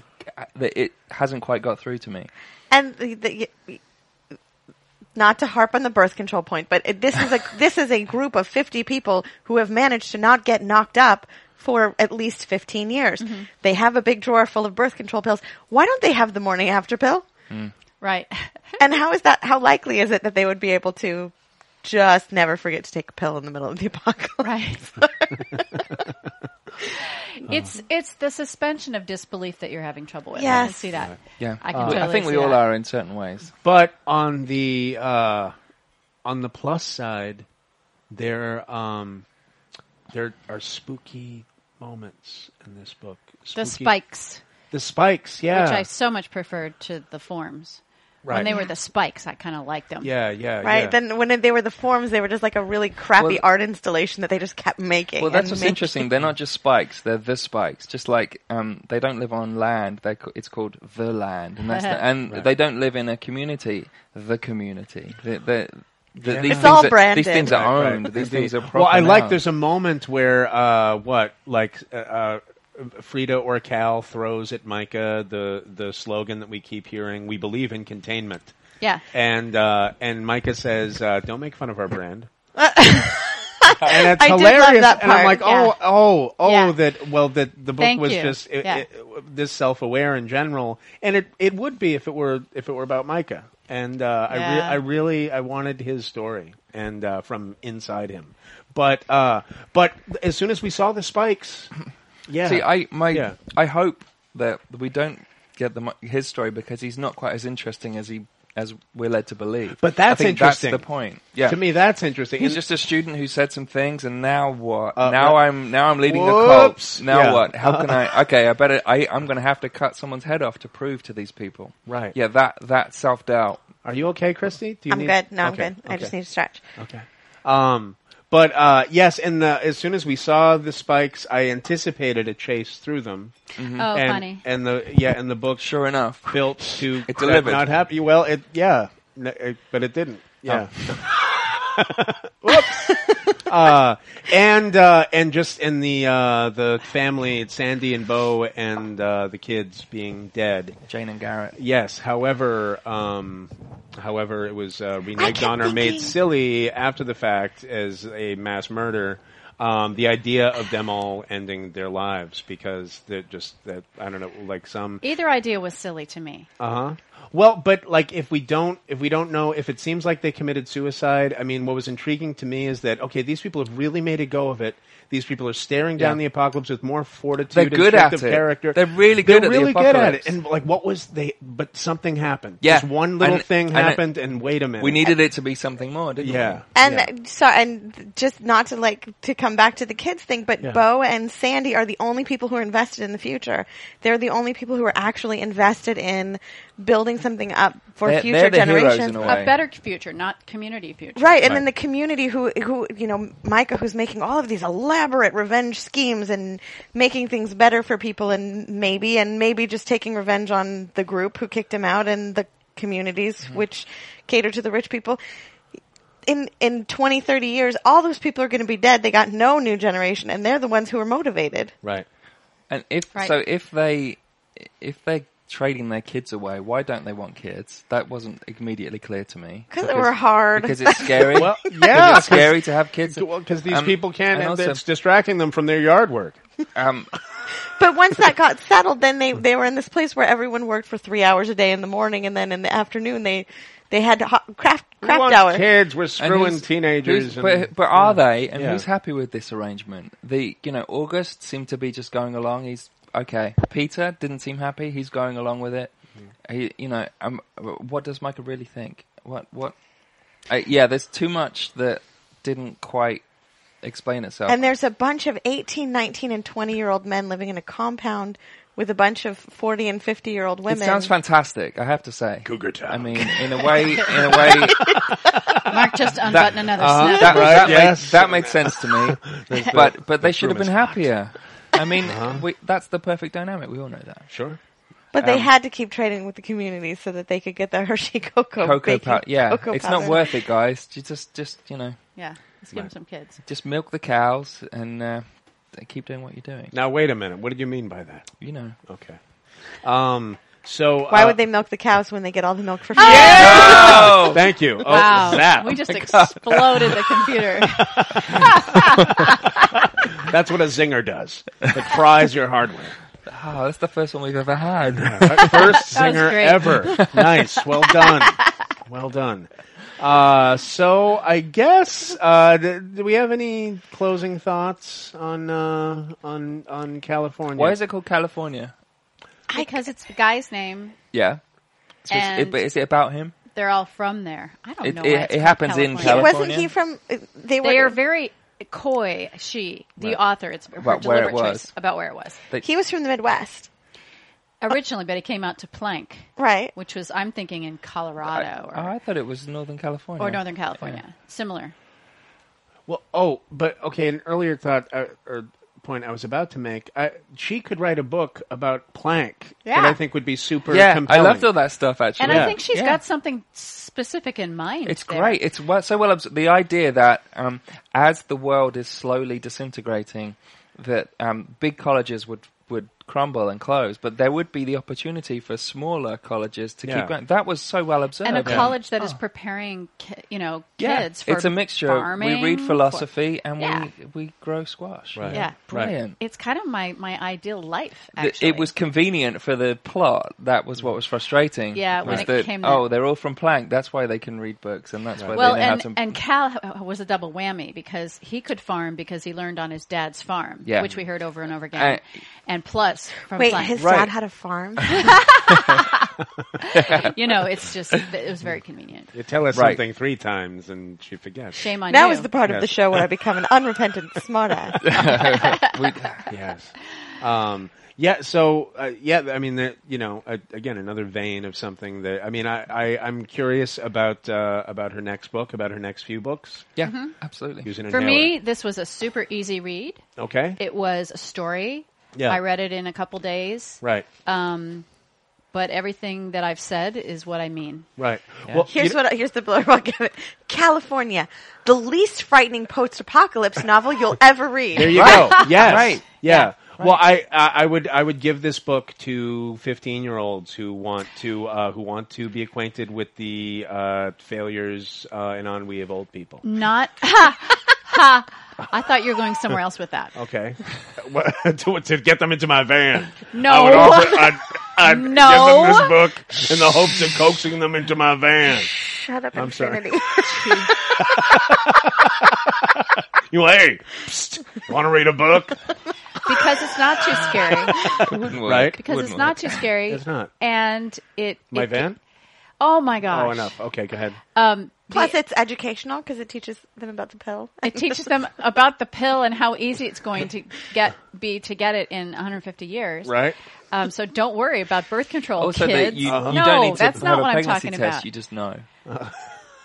that it hasn't quite got through to me? and the, the, not to harp on the birth control point, but it, this is a (laughs) this is a group of fifty people who have managed to not get knocked up for at least fifteen years. Mm-hmm. They have a big drawer full of birth control pills. Why don't they have the morning after pill? Right. And how is that? How likely is it that they would be able to just never forget to take a pill in the middle of the (laughs) apocalypse? Right. (laughs) it's it's the suspension of disbelief that you're having trouble with. I can Yes. see that. Yeah, I can I totally think we all that. are in certain ways. But on the uh, on the plus side, there um, there are spooky moments in this book. The spikes, the spikes, yeah, which I so much preferred to the forms. Right. When they were the spikes, I kind of liked them. yeah, yeah, Right. yeah. Then when they were the forms, they were just like a really crappy Well- art installation that they just kept making. Well, that's and what's making. interesting. They're not just spikes; they're the spikes. Just like um, they don't live on land; they it's called the land, and that's the, and (laughs) Right. they don't live in a community. The community. The, the, the, Yeah. these It's things all are, branded. These things are Right, right. owned. These things are proper. well, I like. now. There's a moment where uh, what like uh, uh, Frida or Cal throws at Micah the the slogan that we keep hearing: "We believe in containment." Yeah. And uh, and Micah says, uh, "Don't make fun of our brand." (laughs) and it's I hilarious. And I'm like, yeah. oh, oh, oh, Yeah. that well, that the book Thank was you. just it, Yeah. it- this self-aware in general, and it it would be if it were if it were about Micah. And uh, I re- I really I wanted his story and uh, from inside him, but uh, but as soon as we saw the spikes. Yeah. See, I my Yeah. I hope that we don't get the, his story because he's not quite as interesting as he as we're led to believe. But that's I think interesting. That's the point. Yeah. To me, that's interesting. He's And- just a student who said some things, and now what? Uh, now what- I'm now I'm leading Whoops. the cult. Now Yeah. what? How can I? (laughs) Okay, I better. I I'm going to have to cut someone's head off to prove to these people. Right. Yeah. That that self doubt. Are you okay, Christy? Do you I'm need- good. No, I'm Okay, good. I just need to stretch. Okay. Um, but uh, yes, and the, as soon as we saw the spikes, I anticipated a chase through them. Oh, and, funny. And the yeah, and the book Sure enough. built to It delivered. Not happy. Well, it yeah, it- but it didn't. Yeah. Oh. (laughs) Whoops. (laughs) uh, and uh, and just in the uh, the family, Sandy and Bo and uh, the kids being dead. Jane and Garrett. Yes. However, um, however, it was uh, reneged on or made thinking- silly after the fact as a mass murder. Um, the idea of them all ending their lives because they're just that I don't know, like some Either idea was silly to me. uh huh. Well, but like if we don't if we don't know if it seems like they committed suicide, I mean, what was intriguing to me is that okay, these people have really made a go of it. These people are staring down Yeah. the apocalypse with more fortitude. They're and good strength at of it. Character. They're really good They're at the really good at it. apocalypse. And like, what was they? But something happened. Yeah. Just one little And- thing and it- happened, and wait a minute. We needed it to be something more, didn't Yeah. And yeah. uh, so, and just not to like to come back to the kids thing, but Yeah. Bo and Sandy are the only people who are invested in the future. They're the only people who are actually invested in building something up for They're- future they're the generations. a A better future, not community future. Right, and Right. then the community who, who, you know, Micah, who's making all of these elaborate revenge schemes and making things better for people, and maybe, and maybe just taking revenge on the group who kicked him out and the communities Mm-hmm. which cater to the rich people. In in 20, 30 years, all those people are going to be dead. They got no new generation, and they're the ones who are motivated. right. And if Right. so, if they if they're trading their kids away, why don't they want kids? That wasn't immediately clear to me. Because they were hard. Because it's scary. (laughs) Well, yeah, it's scary to have kids. because these Um, people can't. and and also- it's distracting them from their yard work. Um, (laughs) But once that got settled, then they they were in this place where everyone worked for three hours a day in the morning, and then in the afternoon they they had ho- craft We craft want hour. kids. were and screwing teenagers. and- but, but are they? And Yeah. who's happy with this arrangement? The you know August seemed to be just going along. He's okay. Peter didn't seem happy. He's going along with it. Mm-hmm. He, you know, um, what does Michael really think? What what? Uh, yeah, there's too much that didn't quite explain itself. And there's a bunch of 18, 19, and 20 year old men living in a compound with a bunch of 40 and 50 year old women. it women. sounds fantastic. I have to say. Cougar Town. I mean, in a way, in a way, (laughs) Mark just unbuttoned another uh-huh. snap. that, Right, that, yes. made, that made sense to me. (laughs) but but they should have been room is happier. I mean, Uh-huh. we, that's the perfect dynamic. We all know that. Sure. but they um, had to keep trading with the community so that they could get the (laughs) Hershey cocoa. Cocoa baking powder. Yeah, cocoa it's powder. not worth it, guys. You just just you know Yeah, let's give them some kids. just milk the cows and uh, keep doing what you're doing. Now wait a minute. What did you mean by that? You know. Okay. Um. So Why uh, would they milk the cows when they get all the milk for free? Oh, Thank you. Oh, Wow, zap. we just (laughs) exploded the computer. (laughs) That's what a zinger does. It fries your hardware. oh, that's the first one we've ever had. (laughs) First That zinger ever. Nice. Well done. Well done. Uh, so I guess uh, d- do we have any closing thoughts on uh, on on California? Why is it called California? because it's the guy's name. Yeah. So it's- it, And- but is it about him? They're all from there. I don't It- know. it- why it's it called happens in He- California. wasn't he from? They were. They are very coy. She, the Right. author, it's her About where it deliberate choice was. about where it was he was from the Midwest, originally, but it came out to Plank, right? which was I'm thinking in Colorado oh, or, I thought it was Northern California. or Northern California. Similar. Well, oh, but okay. An earlier thought uh, or point I was about to make. I, she could write a book about Plank that I think would be super. Yeah, compelling. I loved all that stuff actually. And Yeah. I think she's Yeah. got something specific in mind. It's there. great. It's well, so well. obs- The idea that um, as the world is slowly disintegrating, that um, big colleges would would crumble and close. But there would be the opportunity for smaller colleges to Yeah. keep going. That was so well observed. and a college that is preparing, ki- you know, Yeah. kids for it's a mixture. farming, we read for- philosophy and Yeah. we we grow squash. Right. Yeah. Brilliant. It's kind of my, my ideal life, actually. It was convenient for the plot. That was what was frustrating. Yeah, when was it that, came to- oh, they're all from Plank. That's why they can read books, and that's why well, they know and, how to. and Cal was a double whammy because he could farm because he learned on his dad's farm, Yeah. which we heard over and over again. Uh, and plus, from Wait, Plank. his Right. dad had a farm. (laughs) (laughs) you know, it's just it was very convenient. You tell her Right. something three times and she forgets. Shame on now you. is the part of the show where I become an unrepentant smartass. (laughs) we, yes. Um, yeah. So uh, yeah, I mean, the, you know, uh, again, another vein of something that I mean, I, I I'm curious about uh, about her next book, about her next few books. yeah, Mm-hmm. absolutely. Using For me, this was a super easy read. okay, It was a story. Yeah. I read it in a couple days. right, Um, But everything that I've said is what I mean. right. Well, Here's you know- what here's the blurb I'll give it. California, the least frightening post-apocalypse novel you'll (laughs) ever read. There you (laughs) Right. go. Yes. Right. Yeah. Well, I, I I would I would give this book to fifteen year olds who want to uh, who want to be acquainted with the uh, failures uh, and ennui of old people. Not ha (laughs) ha. I thought you were going somewhere else with that. Okay, (laughs) to, to get them into my van. No. I would offer, I'd, I'd No. (laughs) give them this book in the hopes of coaxing them into my van. Shut up, I'm sorry. Infinity. (laughs) You hey, psst, want to read a book? Because it's not too scary. It. Right. Because Wouldn't it's not work. too scary. It's not. And it. My it- van? Oh my gosh. Oh, enough. Okay, go ahead. Um, Plus, the- it's educational because it teaches them about the pill. it teaches them about the pill and how easy it's going to get be to get it in 150 years. Right. Um, so don't worry about birth control, Also, kids. that you, you no, don't need to that's not what I'm talking test. about. You just know. Oh,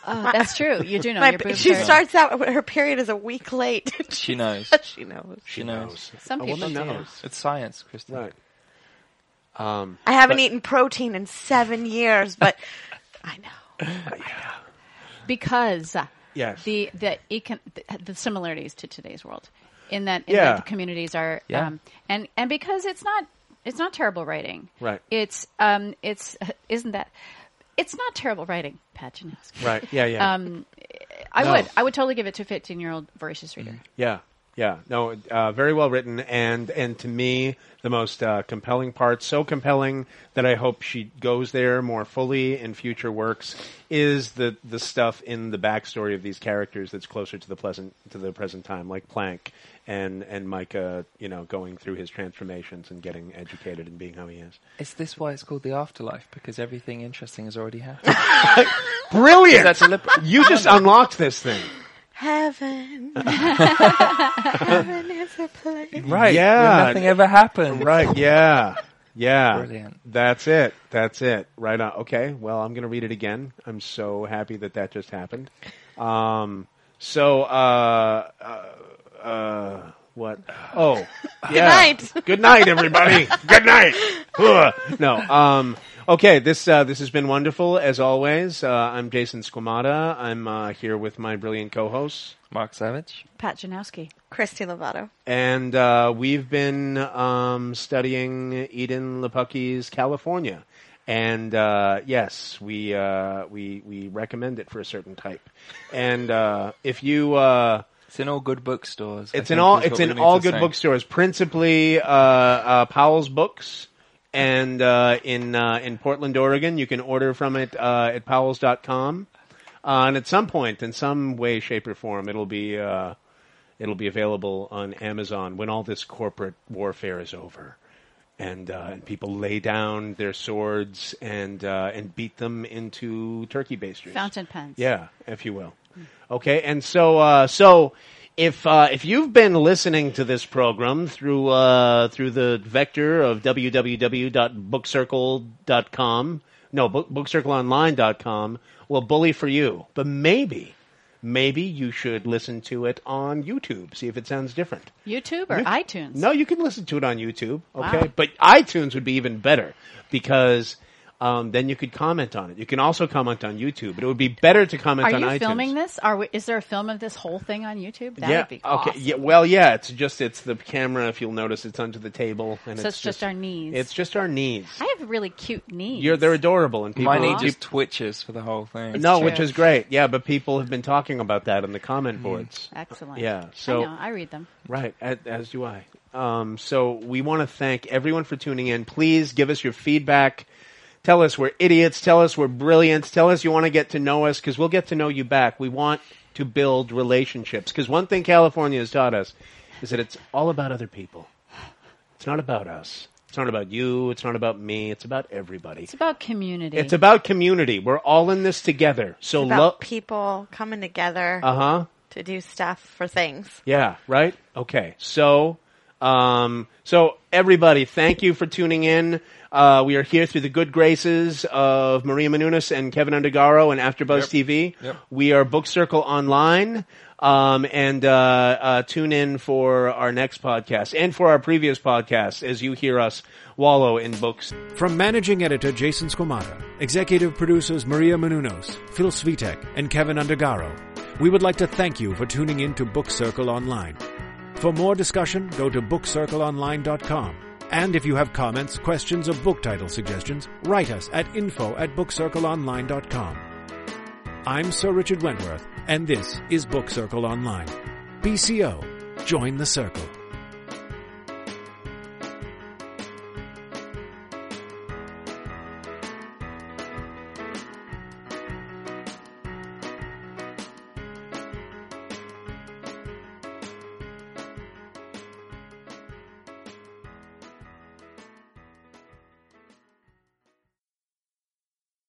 (laughs) that's true. You do know My, your she are- starts out her period is a week late. (laughs) She knows. she knows. She knows. Some a people woman do. knows. It's science, Kristen. Right. Um, I haven't But- eaten protein in seven years, but (laughs) I know. because uh, yes. the the, econ- the the similarities to today's world, in that, in Yeah. that the communities are, Yeah. um, and and because it's not it's not terrible writing, Right. It's um it's (laughs) isn't that it's not terrible writing, Pat Janowski. right. Yeah. Yeah. Um, I No. would I would totally give it to a 15 year old voracious reader. Yeah, yeah, no, uh, very well written, and and to me the most uh, compelling part, so compelling that I hope she goes there more fully in future works, is the the stuff in the backstory of these characters that's closer to the pleasant to the present time, like Plank and and Micah, you know, going through his transformations and getting educated and being how he is. Is this why it's called the afterlife? Because everything interesting has already happened. (laughs) Brilliant! That's a lip- you just unlocked this thing. Heaven. (laughs) Heaven is a place. right. Yeah. Where nothing ever happened. Right. Yeah. Yeah. Brilliant. That's it. That's it. Right on. Okay. Well, I'm going to read it again. I'm so happy that that just happened. Um, so, uh, uh, uh, what? Oh, (laughs) yeah. night. Good night, everybody. Good night. (laughs) Ugh. no. Um, okay. This, uh, this has been wonderful as always. Uh, I'm Jason Squamata. I'm, uh, here with my brilliant co-hosts. Mark Savage. Pat Janowski. Christy Lovato. and uh, we've been um, studying Edan Lepucki's California. And uh, yes, we uh, we we recommend it for a certain type. And uh, if you, uh, It's in all good bookstores. It's in all it's in all good say. bookstores, principally uh, uh, Powell's Books. And uh, in uh, in Portland, Oregon, you can order from it uh, at powells.com. Uh, and at some point, in some way, shape, or form, it'll be uh, it'll be available on Amazon when all this corporate warfare is over, and uh, and people lay down their swords and uh, and beat them into turkey basters. Fountain pens. Yeah, if you will. Okay, and so uh, so if uh, if you've been listening to this program through uh, through the vector of www.bookcircle.com, no, book, bookcircleonline.com, well, bully for you. But maybe, maybe you should listen to it on YouTube. See if it sounds different. YouTube or You- iTunes? No, you can listen to it on YouTube. Okay, Wow. but iTunes would be even better because um, then you could comment on it. You can also comment on YouTube, but it would be better to comment Are on you iTunes. filming this? Are we, is there a film of this whole thing on YouTube? That yeah. would be okay. awesome. Yeah. Well, yeah. It's just it's the camera. If you'll notice, it's under the table, and So it's, it's just our knees. It's just our knees. I have really cute knees. You're they're adorable, and people My knee just twitches for the whole thing. no, true. which is great. Yeah, but people have been talking about that in the comment boards. Excellent. Yeah, so- I know. I read them. Right, as, as do I. Um, so we want to thank everyone for tuning in. Please give us your feedback. Tell us we're idiots. Tell us we're brilliant. Tell us you want to get to know us because we'll get to know you back. We want to build relationships because one thing California has taught us is that it's all about other people. It's not about us. It's not about you. It's not about me. It's about everybody. It's about community. It's about community. We're all in this together. So about love. people coming together Uh huh. to do stuff for things. Yeah, right? Okay. So, um, so everybody, thank you for tuning in. Uh, we are here through the good graces of Maria Menounos and Keven Undergaro and AfterBuzz TV. Yep. We are Book Circle Online. Um, and uh, uh, tune in for our next podcast and for our previous podcast as you hear us wallow in books. From managing editor Jason Squamata, executive producers Maria Menounos, Phil Svitek, and Keven Undergaro, we would like to thank you for tuning in to Book Circle Online. For more discussion, go to bookcircleonline.com. And if you have comments, questions, or book title suggestions, write us at info at bookcircleonline.com. I'm Sir Richard Wentworth, and this is Book Circle Online. BCO, join the circle.